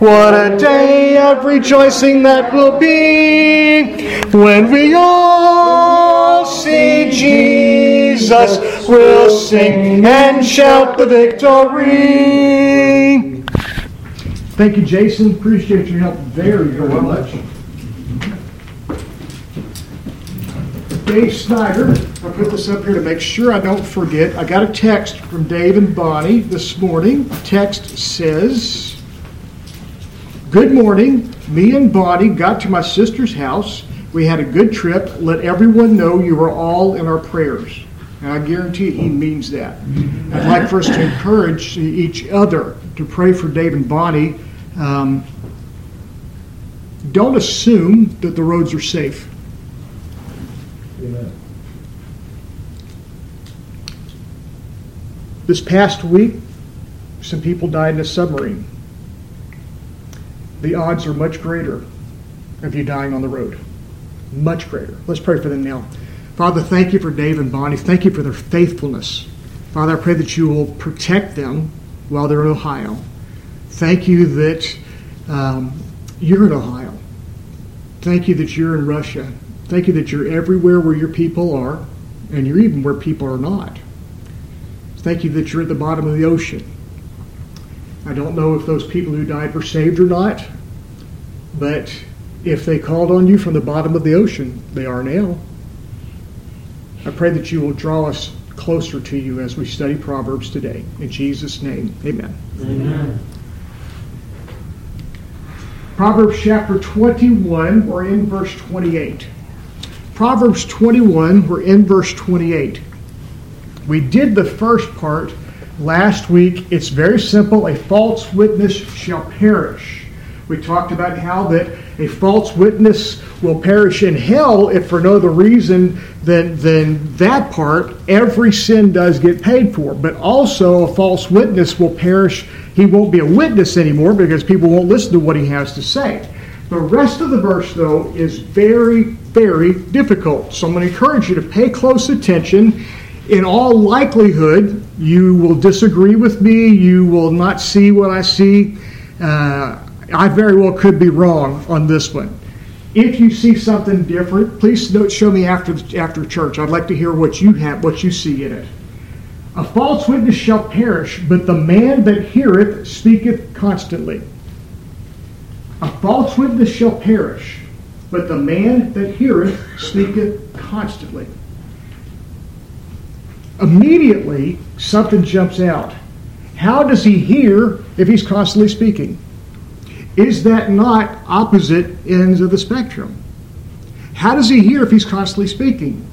What a day of rejoicing that will be when we all see Jesus. We'll sing and shout the victory. Thank you, Jason. Appreciate your help very, very much. Dave Snyder, I put this up here to make sure I don't forget. I got a text from Dave and Bonnie this morning. The text says, Good morning. Me and Bonnie got to my sister's house. We had a good trip. Let everyone know you are all in our prayers. And I guarantee he means that. I'd like for us to encourage each other to pray for Dave and Bonnie. Um, don't assume that the roads are safe. Amen. This past week, some people died in a submarine the odds are much greater of you dying on the road. Much greater. Let's pray for them now. Father, thank you for Dave and Bonnie. Thank you for their faithfulness. Father, I pray that you will protect them while they're in Ohio. Thank you that um, you're in Ohio. Thank you that you're in Russia. Thank you that you're everywhere where your people are, and you're even where people are not. Thank you that you're at the bottom of the ocean. I don't know if those people who died were saved or not, but if they called on you from the bottom of the ocean, they are now. I pray that you will draw us closer to you as we study Proverbs today. In Jesus' name, amen. Amen. Proverbs chapter 21, we're in verse 28. Proverbs 21, we're in verse 28. We did the first part last week. It's very simple. A false witness shall perish. We talked about how that a false witness will perish in hell if for no other reason than, than that part, every sin does get paid for. But also, a false witness will perish. He won't be a witness anymore because people won't listen to what he has to say. The rest of the verse, though, is very, very difficult. So I'm going to encourage you to pay close attention in all likelihood, you will disagree with me. You will not see what I see. Uh, I very well could be wrong on this one. If you see something different, please show me after after church. I'd like to hear what you have, what you see in it. A false witness shall perish, but the man that heareth speaketh constantly. A false witness shall perish, but the man that heareth speaketh constantly immediately something jumps out. How does he hear if he's constantly speaking? Is that not opposite ends of the spectrum? How does he hear if he's constantly speaking?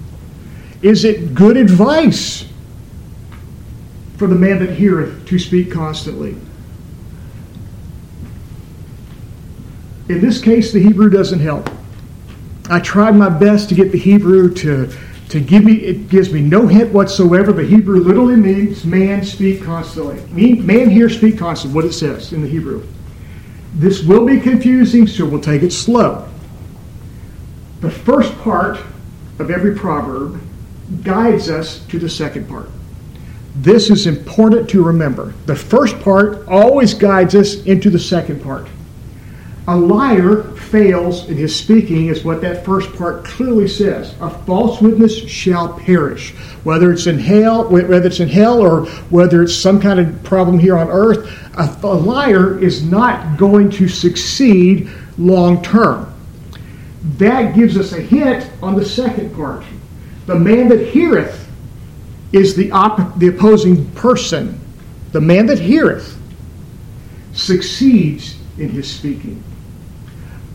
Is it good advice for the man that heareth to speak constantly? In this case, the Hebrew doesn't help. I tried my best to get the Hebrew to to give me it gives me no hint whatsoever. The Hebrew literally means man speak constantly. Man hear speak constantly, what it says in the Hebrew. This will be confusing, so we'll take it slow. The first part of every proverb guides us to the second part. This is important to remember. The first part always guides us into the second part. A liar fails in his speaking, is what that first part clearly says. A false witness shall perish. Whether it's in hell, whether it's in hell or whether it's some kind of problem here on earth, a, a liar is not going to succeed long term. That gives us a hint on the second part. The man that heareth is the, op- the opposing person. The man that heareth succeeds in his speaking.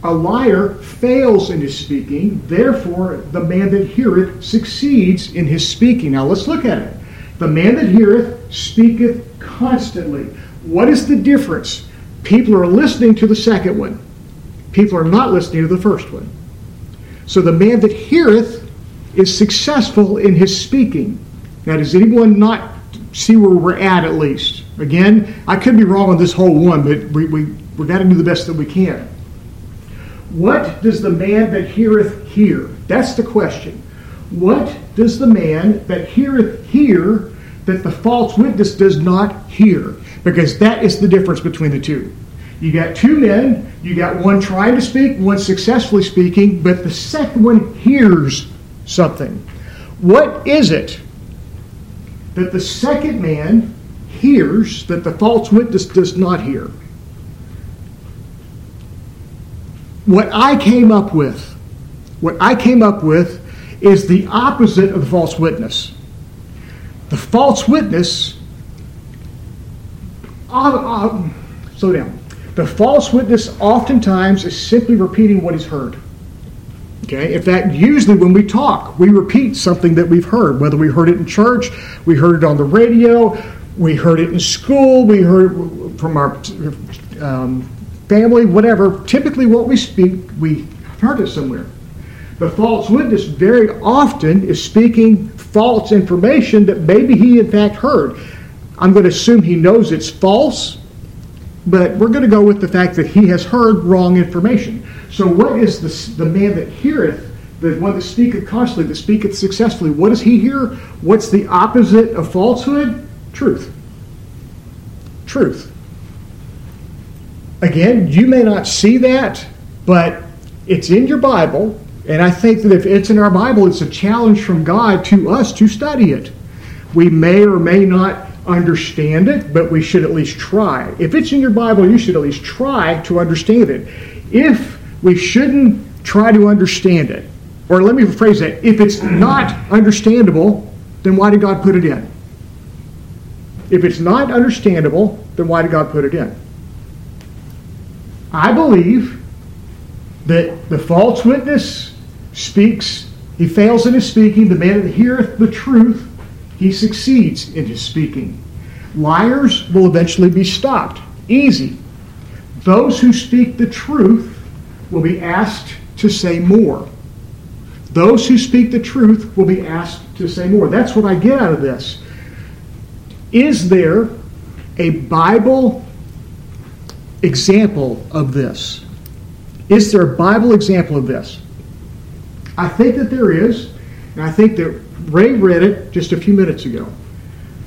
A liar fails in his speaking, therefore, the man that heareth succeeds in his speaking. Now let's look at it. The man that heareth speaketh constantly. What is the difference? People are listening to the second one, people are not listening to the first one. So the man that heareth is successful in his speaking. Now, does anyone not see where we're at at least? Again, I could be wrong on this whole one, but we, we, we've got to do the best that we can. What does the man that heareth hear? That's the question. What does the man that heareth hear that the false witness does not hear? Because that is the difference between the two. You got two men, you got one trying to speak, one successfully speaking, but the second one hears something. What is it that the second man hears that the false witness does not hear? What I came up with, what I came up with is the opposite of the false witness. The false witness, uh, uh, slow down. The false witness oftentimes is simply repeating what he's heard. Okay? In fact, usually when we talk, we repeat something that we've heard, whether we heard it in church, we heard it on the radio, we heard it in school, we heard it from our um, family, whatever. Typically, what we speak, we heard it somewhere. The false witness very often is speaking false information that maybe he in fact heard. I'm going to assume he knows it's false, but we're going to go with the fact that he has heard wrong information. So, what is the, the man that heareth, the one that speaketh constantly, that speaketh successfully? What does he hear? What's the opposite of falsehood? Truth. Truth. Again, you may not see that, but it's in your Bible and I think that if it's in our Bible, it's a challenge from God to us to study it. We may or may not understand it, but we should at least try. If it's in your Bible, you should at least try to understand it. If we shouldn't try to understand it, or let me rephrase that, if it's not understandable, then why did God put it in? If it's not understandable, then why did God put it in? I believe that the false witness speaks, he fails in his speaking. The man that heareth the truth, he succeeds in his speaking. Liars will eventually be stopped. Easy. Those who speak the truth will be asked to say more. Those who speak the truth will be asked to say more. That's what I get out of this. Is there a Bible example of this? Is there a Bible example of this? I think that there is, and I think that Ray read it just a few minutes ago.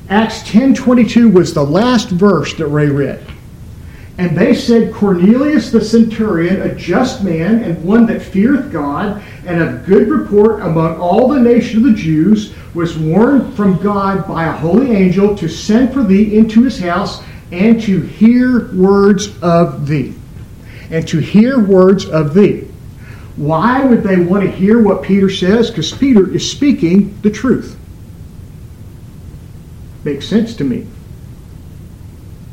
Acts 10:22 was the last verse that Ray read. And they said, Cornelius the centurion, a just man and one that feareth God, and of good report among all the nation of the Jews, was warned from God by a holy angel to send for thee into his house and to hear words of thee. And to hear words of thee. Why would they want to hear what Peter says? Because Peter is speaking the truth. Makes sense to me.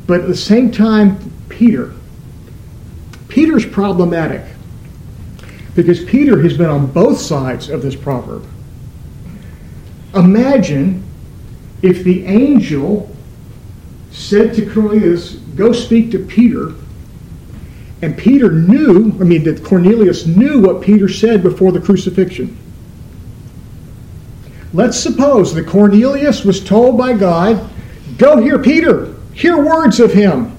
But at the same time, Peter, Peter's problematic because Peter has been on both sides of this proverb. Imagine if the angel said to Cornelius, Go speak to Peter and Peter knew, I mean, that Cornelius knew what Peter said before the crucifixion. Let's suppose that Cornelius was told by God, Go hear Peter, hear words of him.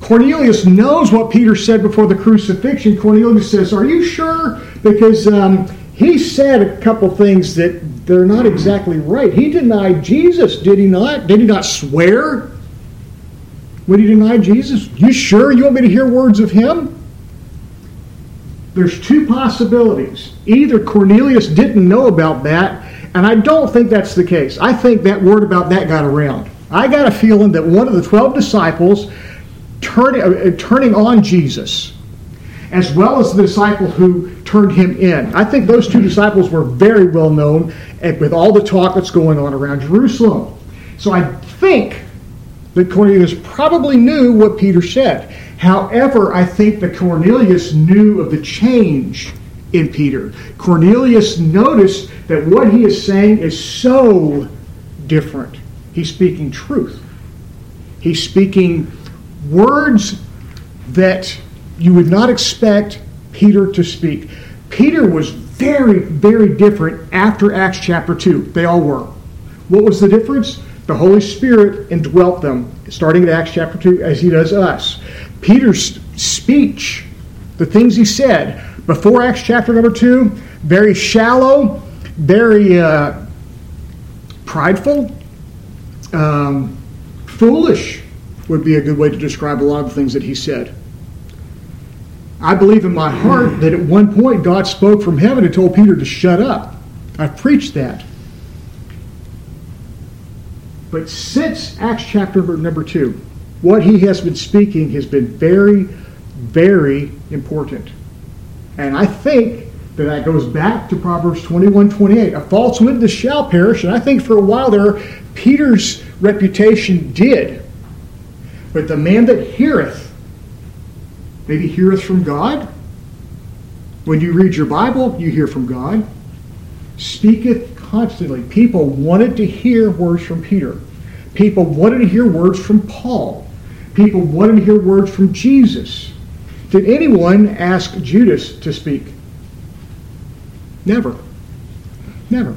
Cornelius knows what Peter said before the crucifixion. Cornelius says, Are you sure? Because um, he said a couple things that they're not exactly right. He denied Jesus, did he not? Did he not swear would he deny Jesus? You sure you want me to hear words of him? There's two possibilities. Either Cornelius didn't know about that, and I don't think that's the case. I think that word about that got around. I got a feeling that one of the 12 disciples turn, uh, turning on Jesus, as well as the disciple who turned him in. I think those two disciples were very well known with all the talk that's going on around Jerusalem. So I think that Cornelius probably knew what Peter said. However, I think that Cornelius knew of the change in Peter. Cornelius noticed that what he is saying is so different. He's speaking truth. He's speaking words that you would not expect Peter to speak. Peter was very, very different after Acts chapter 2. They all were. What was the difference? the Holy Spirit indwelt them, starting at Acts chapter 2, as he does us. Peter's speech, the things he said before Acts chapter number 2, very shallow, very uh, prideful, um, foolish. would be a good way to describe a lot of the things that he said. I believe in my heart that at one point God spoke from heaven and told Peter to shut up. I've preached that. But since Acts chapter number 2, what he has been speaking has been very, very important. And I think that that goes back to Proverbs 21 28. A false witness shall perish. And I think for a while there, Peter's reputation did. But the man that heareth, maybe heareth from God. When you read your Bible, you hear from God. Speaketh constantly. People wanted to hear words from Peter. People wanted to hear words from Paul. People wanted to hear words from Jesus. Did anyone ask Judas to speak? Never. Never.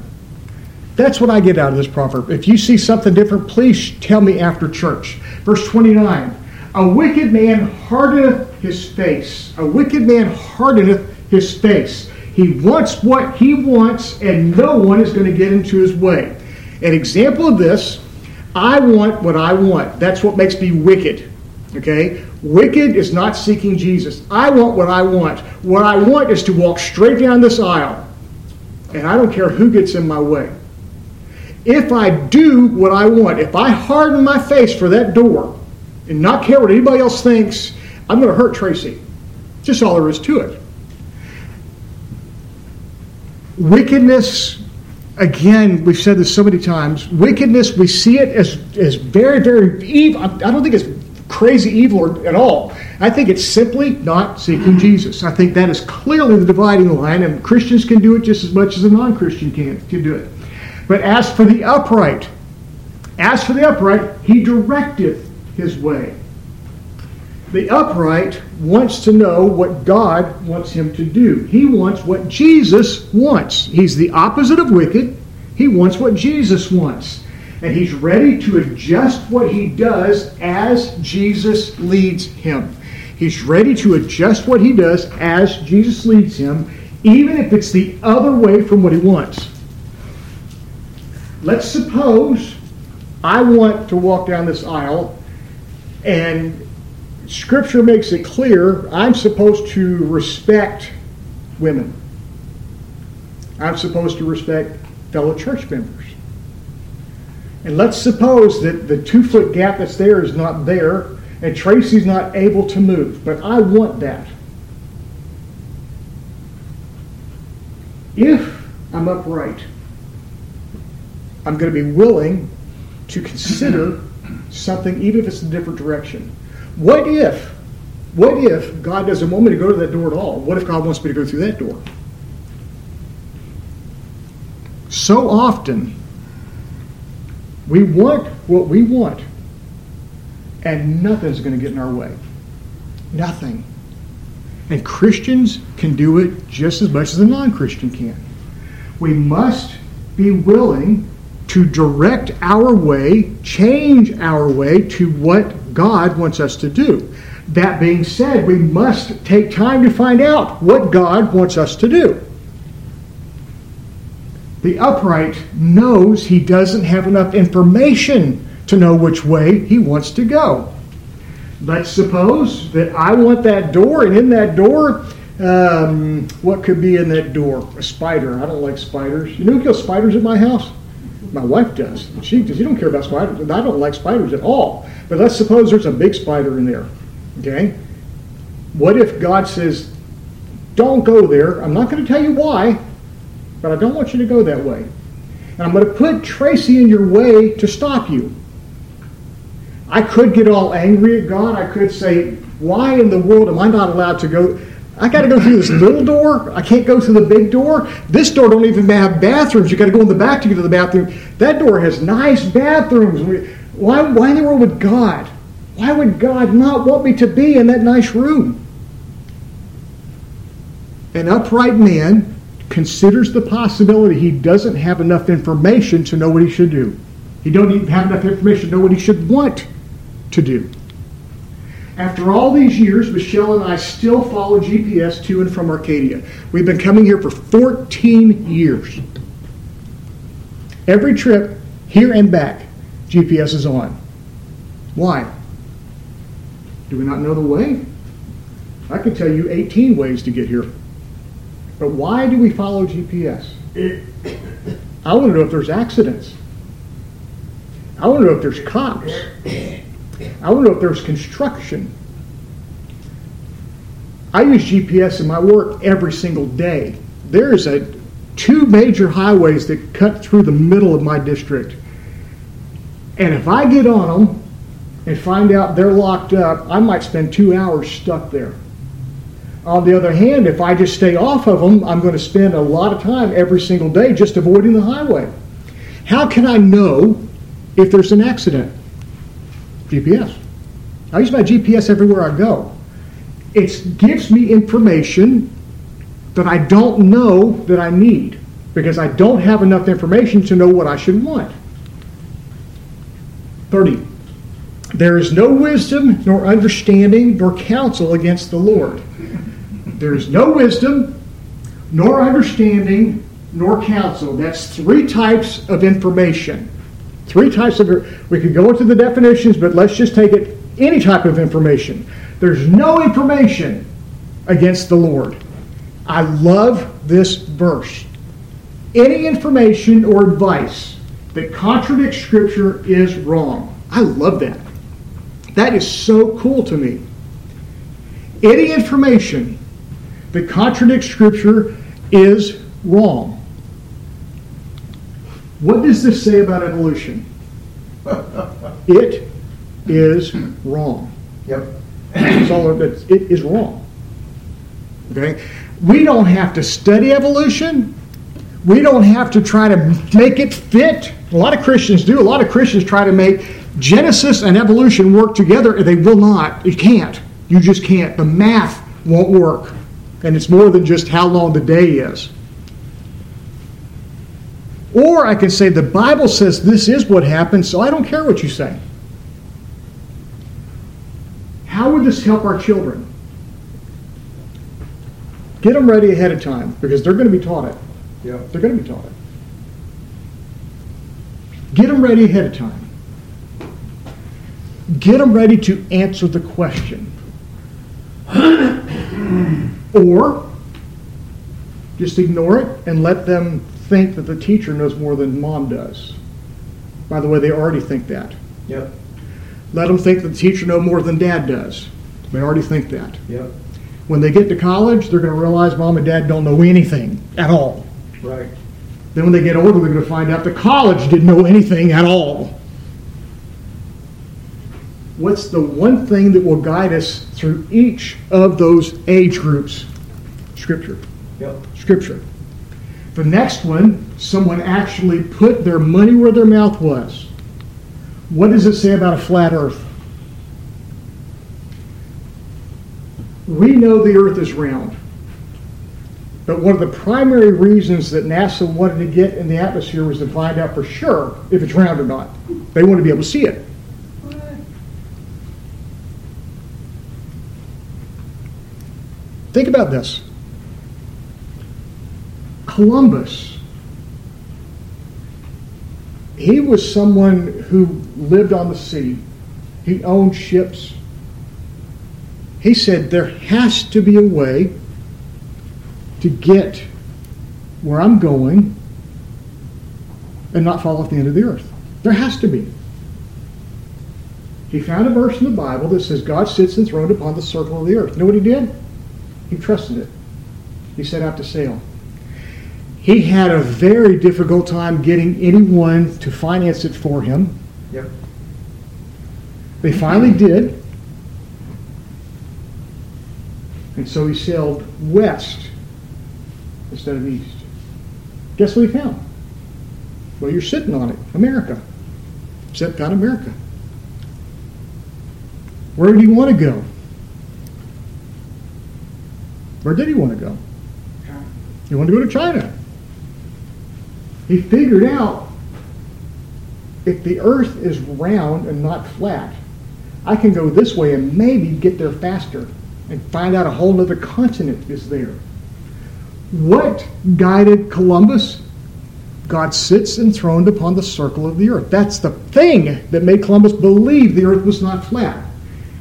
That's what I get out of this proverb. If you see something different, please tell me after church. Verse 29 A wicked man hardeneth his face. A wicked man hardeneth his face. He wants what he wants, and no one is going to get into his way. An example of this I want what I want. That's what makes me wicked. Okay? Wicked is not seeking Jesus. I want what I want. What I want is to walk straight down this aisle, and I don't care who gets in my way. If I do what I want, if I harden my face for that door and not care what anybody else thinks, I'm going to hurt Tracy. Just all there is to it. Wickedness again, we've said this so many times. Wickedness, we see it as, as very, very evil. I don't think it's crazy evil at all. I think it's simply not seeking Jesus. I think that is clearly the dividing line, and Christians can do it just as much as a non Christian can, can do it. But as for the upright, as for the upright, he directeth his way. The upright wants to know what God wants him to do. He wants what Jesus wants. He's the opposite of wicked. He wants what Jesus wants. And he's ready to adjust what he does as Jesus leads him. He's ready to adjust what he does as Jesus leads him, even if it's the other way from what he wants. Let's suppose I want to walk down this aisle and Scripture makes it clear I'm supposed to respect women. I'm supposed to respect fellow church members. And let's suppose that the two foot gap that's there is not there, and Tracy's not able to move, but I want that. If I'm upright, I'm going to be willing to consider something, even if it's a different direction. What if, what if God doesn't want me to go to that door at all? What if God wants me to go through that door? So often, we want what we want, and nothing's going to get in our way. Nothing. And Christians can do it just as much as a non Christian can. We must be willing to direct our way, change our way to what God wants us to do. That being said, we must take time to find out what God wants us to do. The upright knows he doesn't have enough information to know which way he wants to go. Let's suppose that I want that door, and in that door, um, what could be in that door? A spider. I don't like spiders. You know who kills spiders at my house? My wife does. She does. You don't care about spiders. I don't like spiders at all. But let's suppose there's a big spider in there. Okay? What if God says, don't go there? I'm not going to tell you why, but I don't want you to go that way. And I'm going to put Tracy in your way to stop you. I could get all angry at God. I could say, why in the world am I not allowed to go? I got to go through this little door. I can't go through the big door. This door don't even have bathrooms. You got to go in the back to get to the bathroom. That door has nice bathrooms. Why, why in the world would God? Why would God not want me to be in that nice room? An upright man considers the possibility he doesn't have enough information to know what he should do. He don't even have enough information to know what he should want to do. After all these years, Michelle and I still follow GPS to and from Arcadia. We've been coming here for 14 years. Every trip, here and back, GPS is on. Why? Do we not know the way? I can tell you 18 ways to get here. But why do we follow GPS? I want to know if there's accidents. I want to know if there's cops. I to know if there's construction. I use GPS in my work every single day. There is a two major highways that cut through the middle of my district. And if I get on them and find out they're locked up, I might spend two hours stuck there. On the other hand, if I just stay off of them, I'm going to spend a lot of time every single day just avoiding the highway. How can I know if there's an accident? GPS. I use my GPS everywhere I go. It gives me information that I don't know that I need because I don't have enough information to know what I should want. 30. There is no wisdom, nor understanding, nor counsel against the Lord. There is no wisdom, nor understanding, nor counsel. That's three types of information. Three types of. We could go into the definitions, but let's just take it any type of information. There's no information against the Lord. I love this verse. Any information or advice that contradicts Scripture is wrong. I love that. That is so cool to me. Any information that contradicts Scripture is wrong. What does this say about evolution? it is wrong. Yep. It's all, it is wrong. Okay? We don't have to study evolution. We don't have to try to make it fit. A lot of Christians do. A lot of Christians try to make Genesis and evolution work together. And they will not. It can't. You just can't. The math won't work. And it's more than just how long the day is. Or I can say the Bible says this is what happened, so I don't care what you say. How would this help our children? Get them ready ahead of time because they're going to be taught it. Yeah. They're going to be taught it. Get them ready ahead of time. Get them ready to answer the question. or just ignore it and let them think that the teacher knows more than mom does. By the way, they already think that. Yep. Let them think that the teacher knows more than dad does. They already think that. Yep. When they get to college, they're going to realize mom and dad don't know anything at all. Right. Then when they get older, they're going to find out the college didn't know anything at all. What's the one thing that will guide us through each of those age groups? Scripture. Yep. Scripture. The next one, someone actually put their money where their mouth was. What does it say about a flat earth? We know the earth is round. But one of the primary reasons that NASA wanted to get in the atmosphere was to find out for sure if it's round or not. They wanted to be able to see it. Think about this. Columbus, he was someone who lived on the sea. He owned ships. He said there has to be a way to get where I'm going and not fall off the end of the earth. There has to be. He found a verse in the Bible that says God sits enthroned upon the circle of the earth. You know what he did? He trusted it. He set out to sail. He had a very difficult time getting anyone to finance it for him. Yep. They finally did. And so he sailed west instead of east. Guess what he found? Well, you're sitting on it America. Except found America. Where did he want to go? Where did he want to go? He wanted to go to China. He figured out if the earth is round and not flat, I can go this way and maybe get there faster and find out a whole other continent is there. What guided Columbus? God sits enthroned upon the circle of the earth. That's the thing that made Columbus believe the earth was not flat.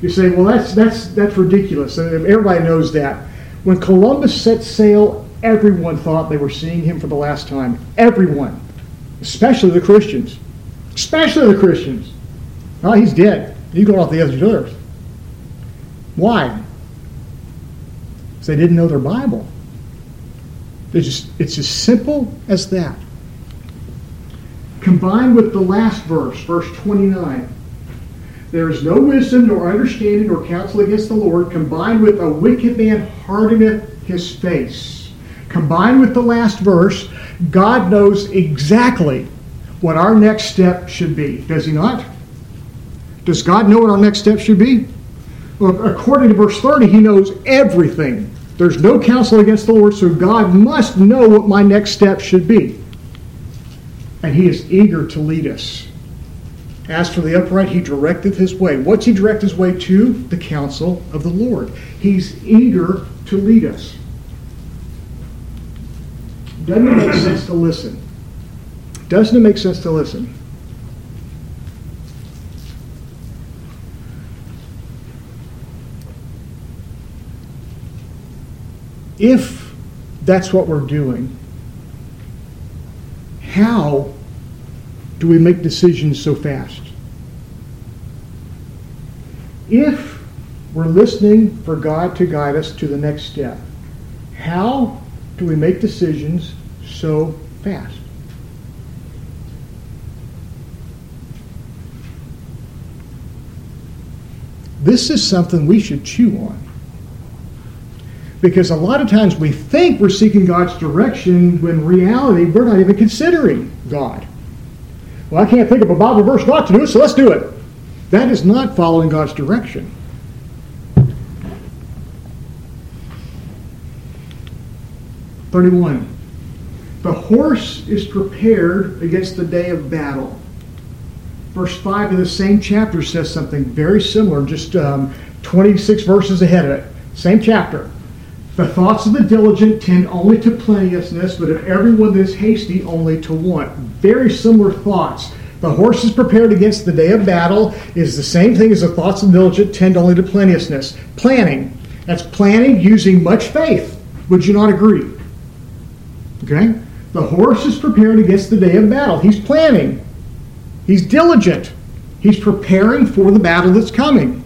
You say, well, that's, that's, that's ridiculous. Everybody knows that. When Columbus set sail, everyone thought they were seeing him for the last time. Everyone. Especially the Christians. Especially the Christians. Oh, he's dead. He's going off the edge of the earth. Why? Because they didn't know their Bible. Just, it's as simple as that. Combined with the last verse, verse 29. There is no wisdom, nor understanding, nor counsel against the Lord, combined with a wicked man hardeneth his face. Combined with the last verse, God knows exactly what our next step should be. Does he not? Does God know what our next step should be? Well, according to verse 30, he knows everything. There's no counsel against the Lord, so God must know what my next step should be. And he is eager to lead us. As for the upright, he directeth his way. What's he direct his way to? The counsel of the Lord. He's eager to lead us. Doesn't it make sense to listen? Doesn't it make sense to listen? if that's what we're doing, how do we make decisions so fast? If we're listening for God to guide us to the next step, how do we make decisions so fast? This is something we should chew on. Because a lot of times we think we're seeking God's direction when reality we're not even considering God. Well, I can't think of a Bible verse not to do it, so let's do it. That is not following God's direction. Thirty-one. The horse is prepared against the day of battle. Verse 5 of the same chapter says something very similar, just um, 26 verses ahead of it. Same chapter. The thoughts of the diligent tend only to plenteousness, but of everyone that is hasty only to want. Very similar thoughts. The horse is prepared against the day of battle is the same thing as the thoughts of the diligent tend only to plenteousness. Planning. That's planning using much faith. Would you not agree? Okay? The horse is prepared against the day of battle. He's planning. He's diligent. He's preparing for the battle that's coming.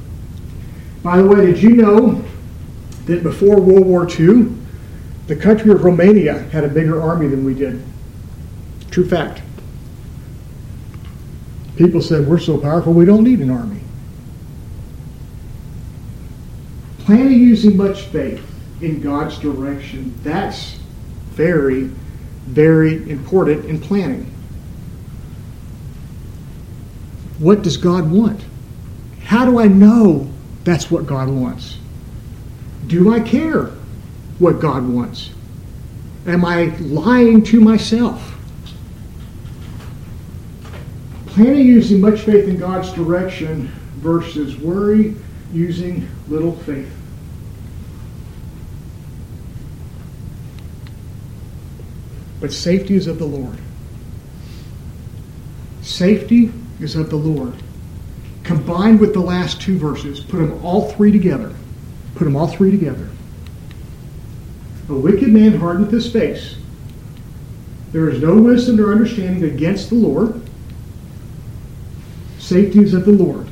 By the way, did you know that before World War II, the country of Romania had a bigger army than we did. True fact. People said, We're so powerful, we don't need an army. Planning using much faith in God's direction, that's very, very important in planning. What does God want? How do I know that's what God wants? Do I care what God wants? Am I lying to myself? Planning using much faith in God's direction versus worry using little faith. But safety is of the Lord. Safety is of the Lord. Combined with the last two verses, put them all three together. Put them all three together. A wicked man hardeneth his face. There is no wisdom or understanding against the Lord. Safety is of the Lord.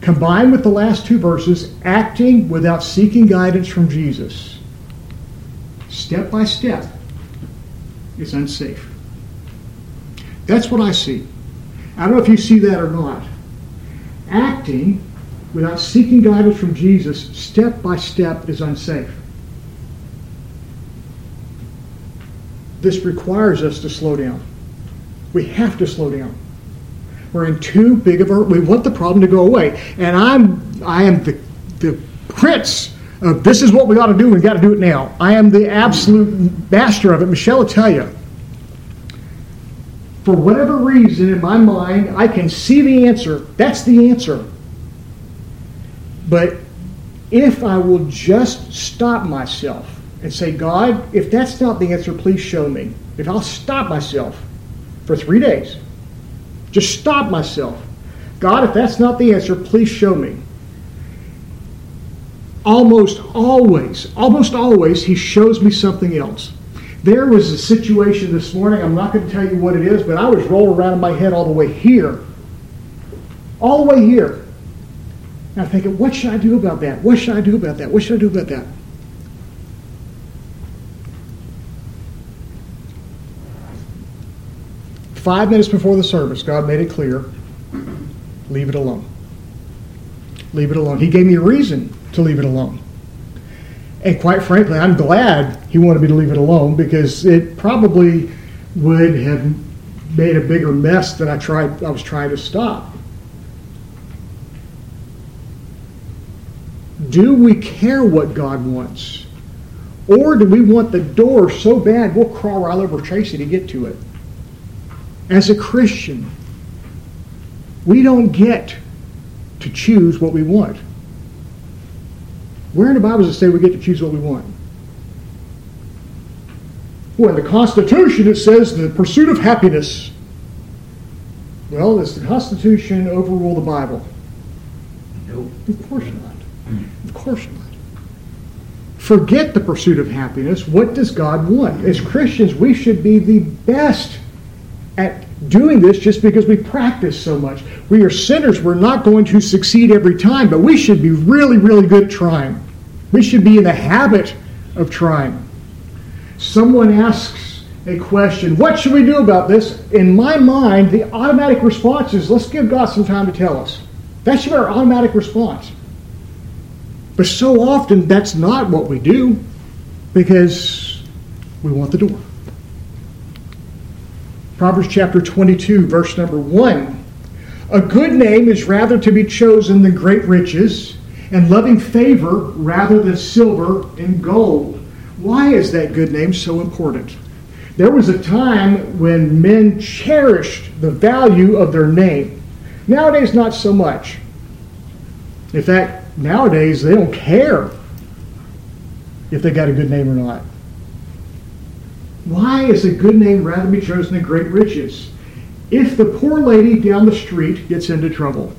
Combined with the last two verses, acting without seeking guidance from Jesus. Step by step is unsafe. That's what I see. I don't know if you see that or not. Acting without seeking guidance from Jesus, step by step, is unsafe. This requires us to slow down. We have to slow down. We're in too big of a we want the problem to go away. And I'm I am the the prince of this is what we ought to do, we got to do it now. I am the absolute master of it. Michelle will tell you. For whatever reason in my mind, I can see the answer. That's the answer. But if I will just stop myself and say, God, if that's not the answer, please show me. If I'll stop myself for three days, just stop myself. God, if that's not the answer, please show me. Almost always, almost always, he shows me something else. There was a situation this morning, I'm not going to tell you what it is, but I was rolling around in my head all the way here. All the way here. And I'm thinking, what should I do about that? What should I do about that? What should I do about that? Five minutes before the service, God made it clear leave it alone. Leave it alone. He gave me a reason to leave it alone. And quite frankly, I'm glad he wanted me to leave it alone because it probably would have made a bigger mess than I tried I was trying to stop. Do we care what God wants? Or do we want the door so bad we'll crawl all over Tracy to get to it? As a Christian, we don't get to choose what we want. Where in the Bible does it say we get to choose what we want? Well, in the Constitution it says the pursuit of happiness. Well, does the Constitution overrule the Bible? No. Of course not. Of course not. Forget the pursuit of happiness. What does God want? As Christians, we should be the best at doing this just because we practice so much. We are sinners. We're not going to succeed every time, but we should be really, really good at trying. We should be in the habit of trying. Someone asks a question, what should we do about this? In my mind, the automatic response is, let's give God some time to tell us. That should be our automatic response. But so often, that's not what we do because we want the door. Proverbs chapter 22, verse number 1. A good name is rather to be chosen than great riches, and loving favor rather than silver and gold. Why is that good name so important? There was a time when men cherished the value of their name. Nowadays, not so much. In fact, nowadays, they don't care if they got a good name or not. Why is a good name rather be chosen than great riches? If the poor lady down the street gets into trouble,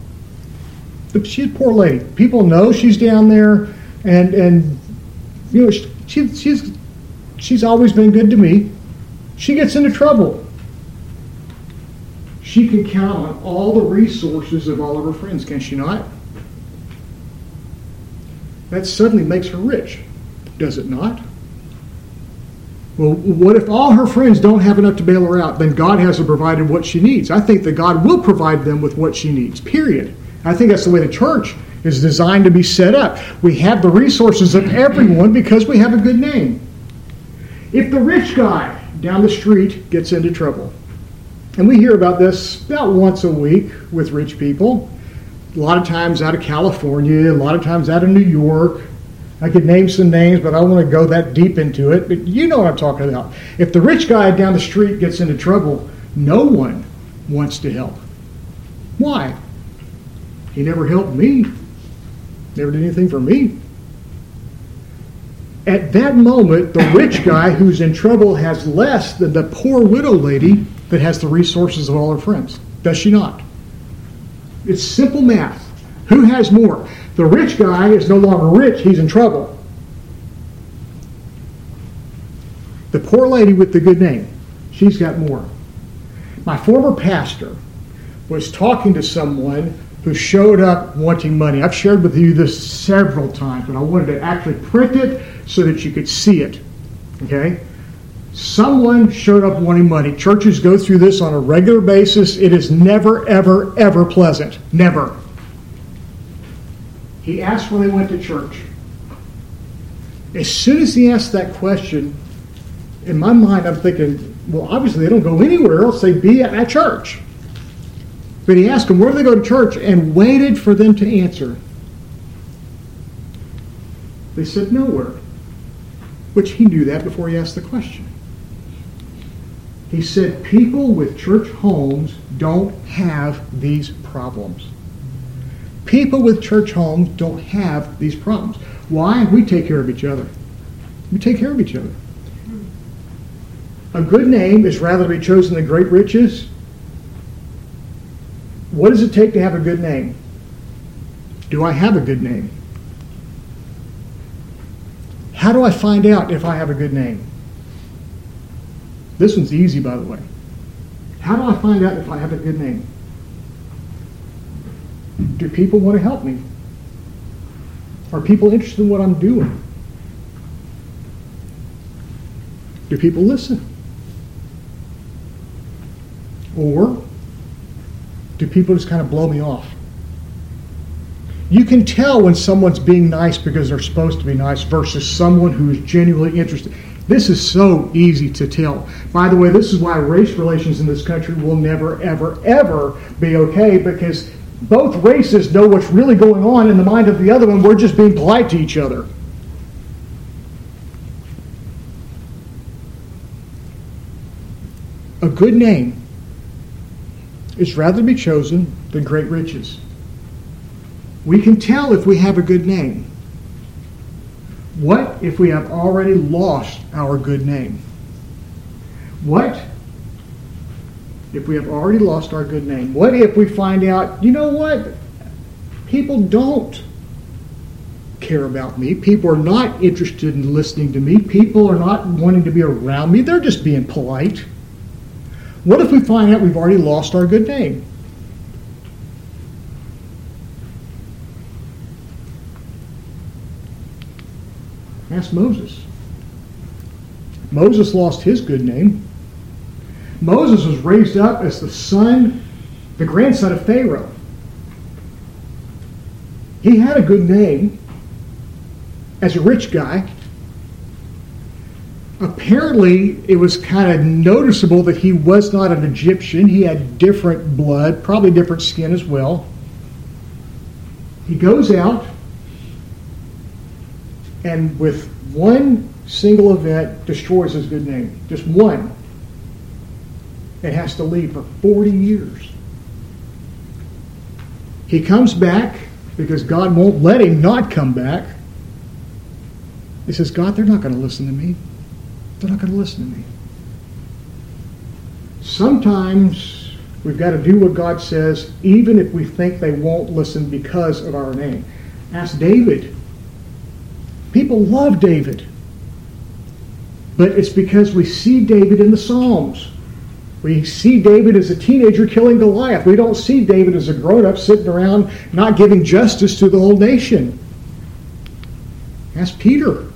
she's a poor lady. People know she's down there, and and you know she, she's she's always been good to me. She gets into trouble. She can count on all the resources of all of her friends, can she not? That suddenly makes her rich, does it not? Well, what if all her friends don't have enough to bail her out? Then God hasn't provided what she needs. I think that God will provide them with what she needs, period. I think that's the way the church is designed to be set up. We have the resources of everyone because we have a good name. If the rich guy down the street gets into trouble, and we hear about this about once a week with rich people, a lot of times out of California, a lot of times out of New York, I could name some names, but I don't want to go that deep into it. But you know what I'm talking about. If the rich guy down the street gets into trouble, no one wants to help. Why? He never helped me, never did anything for me. At that moment, the rich guy who's in trouble has less than the poor widow lady that has the resources of all her friends. Does she not? It's simple math. Who has more? The rich guy is no longer rich, he's in trouble. The poor lady with the good name, she's got more. My former pastor was talking to someone who showed up wanting money. I've shared with you this several times, but I wanted to actually print it so that you could see it. Okay? Someone showed up wanting money. Churches go through this on a regular basis. It is never, ever, ever pleasant. Never. He asked where they went to church. As soon as he asked that question, in my mind, I'm thinking, well, obviously they don't go anywhere else. They be at church. But he asked them, where do they go to church? And waited for them to answer. They said, nowhere. Which he knew that before he asked the question. He said, people with church homes don't have these problems. People with church homes don't have these problems. Why? We take care of each other. We take care of each other. A good name is rather to be chosen than great riches. What does it take to have a good name? Do I have a good name? How do I find out if I have a good name? This one's easy, by the way. How do I find out if I have a good name? Do people want to help me? Are people interested in what I'm doing? Do people listen? Or do people just kind of blow me off? You can tell when someone's being nice because they're supposed to be nice versus someone who is genuinely interested. This is so easy to tell. By the way, this is why race relations in this country will never, ever, ever be okay because both races know what's really going on in the mind of the other one. We're just being polite to each other. A good name is rather to be chosen than great riches. We can tell if we have a good name. What if we have already lost our good name? What if we have already lost our good name? What if we find out, you know what? People don't care about me. People are not interested in listening to me. People are not wanting to be around me. They're just being polite. What if we find out we've already lost our good name? Ask Moses. Moses lost his good name. Moses was raised up as the son, the grandson of Pharaoh. He had a good name as a rich guy apparently it was kind of noticeable that he was not an Egyptian. He had different blood, probably different skin as well. He goes out and with one single event destroys his good name. Just one. It has to leave for 40 years. He comes back because God won't let him not come back. He says, God, they're not going to listen to me. They're not going to listen to me. Sometimes we've got to do what God says, even if we think they won't listen because of our name. Ask David. People love David. But it's because we see David in the Psalms. We see David as a teenager killing Goliath. We don't see David as a grown up sitting around not giving justice to the whole nation. Ask Peter.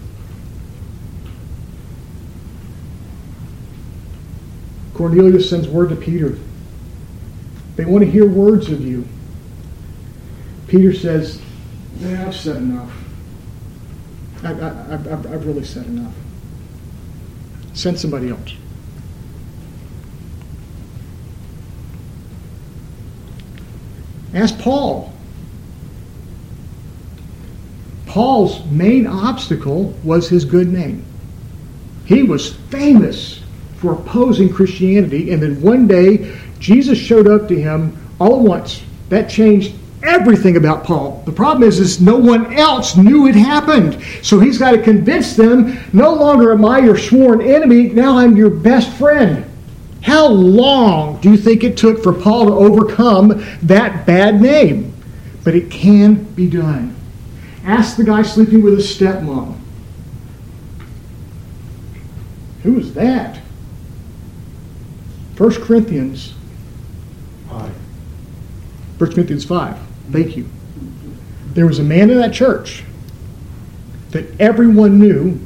Cornelius sends word to Peter. They want to hear words of you. Peter says, yeah, I've said enough. I, have really said enough. Send somebody else. Ask Paul. Paul's main obstacle was his good name. He was famous for opposing Christianity. And then one day, Jesus showed up to him all at once. That changed everything about Paul. The problem is, is no one else knew it happened. So he's got to convince them, no longer am I your sworn enemy, now I'm your best friend. How long do you think it took for Paul to overcome that bad name? But it can be done. Ask the guy sleeping with his stepmom. Who is that? 1 Corinthians 5. 1 Corinthians 5. Thank you. There was a man in that church that everyone knew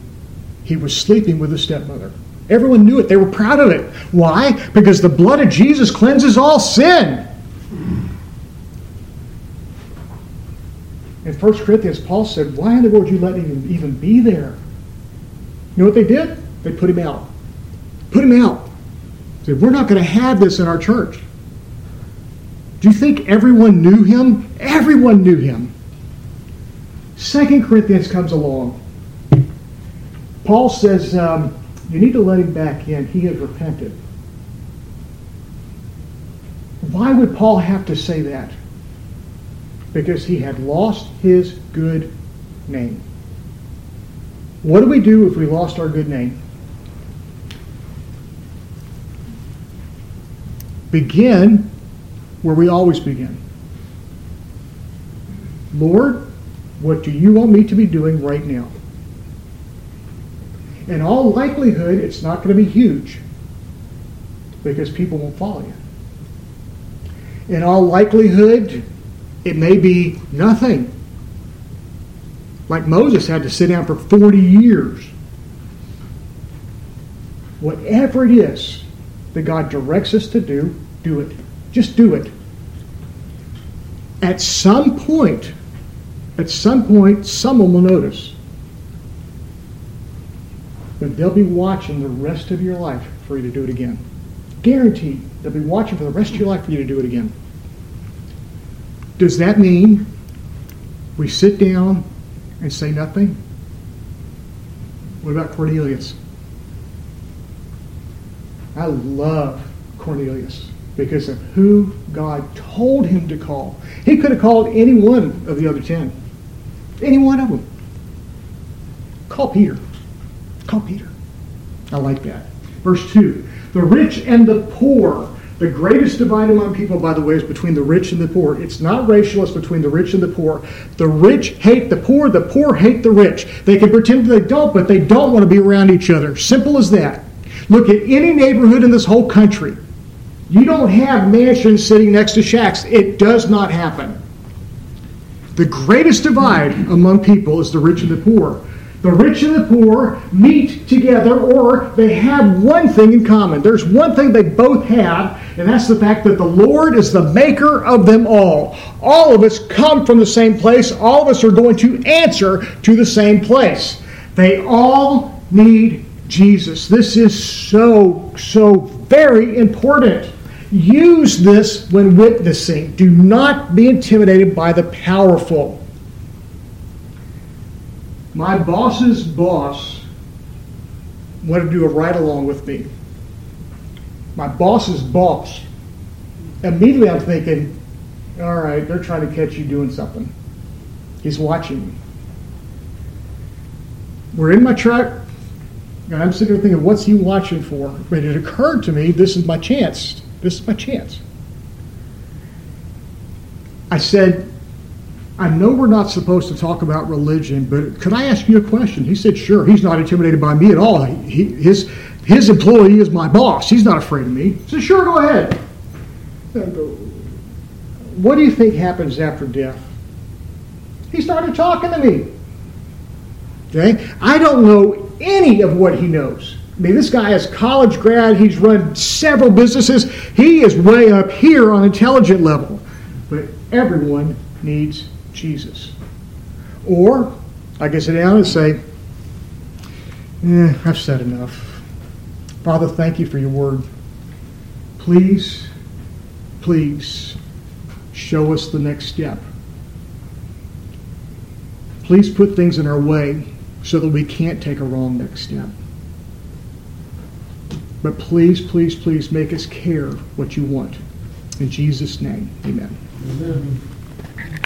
he was sleeping with his stepmother. Everyone knew it. They were proud of it. Why? Because the blood of Jesus cleanses all sin. In 1 Corinthians, Paul said, Why in the world did you let him even be there? You know what they did? They put him out. Put him out. Said, We're not going to have this in our church. Do you think everyone knew him? Everyone knew him. Second Corinthians comes along. Paul says, um, You need to let him back in. He has repented. Why would Paul have to say that? Because he had lost his good name. What do we do if we lost our good name? begin where we always begin. Lord, what do you want me to be doing right now? In all likelihood, it's not going to be huge because people won't follow you. In all likelihood, it may be nothing. Like Moses had to sit down for 40 years. Whatever it is that God directs us to do, do it. Just do it. At some point, at some point, someone will notice. But they'll be watching the rest of your life for you to do it again. Guaranteed. They'll be watching for the rest of your life for you to do it again. Does that mean we sit down and say nothing? What about Cornelius? I love Cornelius because of who God told him to call. He could have called any one of the other ten. Any one of them. Call Peter. Call Peter. I like that. Verse 2 The rich and the poor. The greatest divide among people, by the way, is between the rich and the poor. It's not racial, it's between the rich and the poor. The rich hate the poor, the poor hate the rich. They can pretend they don't, but they don't want to be around each other. Simple as that. Look at any neighborhood in this whole country. You don't have mansions sitting next to shacks. It does not happen. The greatest divide among people is the rich and the poor. The rich and the poor meet together, or they have one thing in common. There's one thing they both have, and that's the fact that the Lord is the maker of them all. All of us come from the same place. All of us are going to answer to the same place. They all need Jesus. This is so, so very important. Use this when witnessing. Do not be intimidated by the powerful. My boss's boss wanted to do a ride along with me. My boss's boss. Immediately I'm thinking, all right, they're trying to catch you doing something. He's watching me. We're in my truck, and I'm sitting there thinking, what's he watching for? But it occurred to me, this is my chance. This is my chance. I said, I know we're not supposed to talk about religion, but could I ask you a question? He said, sure. He's not intimidated by me at all. He, his, his employee is my boss. He's not afraid of me. He said, sure, go ahead. What do you think happens after death? He started talking to me. Okay? I don't know any of what he knows. I mean, this guy is college grad. He's run several businesses. He is way up here on intelligent level. But everyone needs Jesus. Or I can sit down and say, eh, I've said enough. Father, thank you for your word. Please, please show us the next step. Please put things in our way so that we can't take a wrong next step. But please, please, please make us care what you want. In Jesus' name, amen. amen.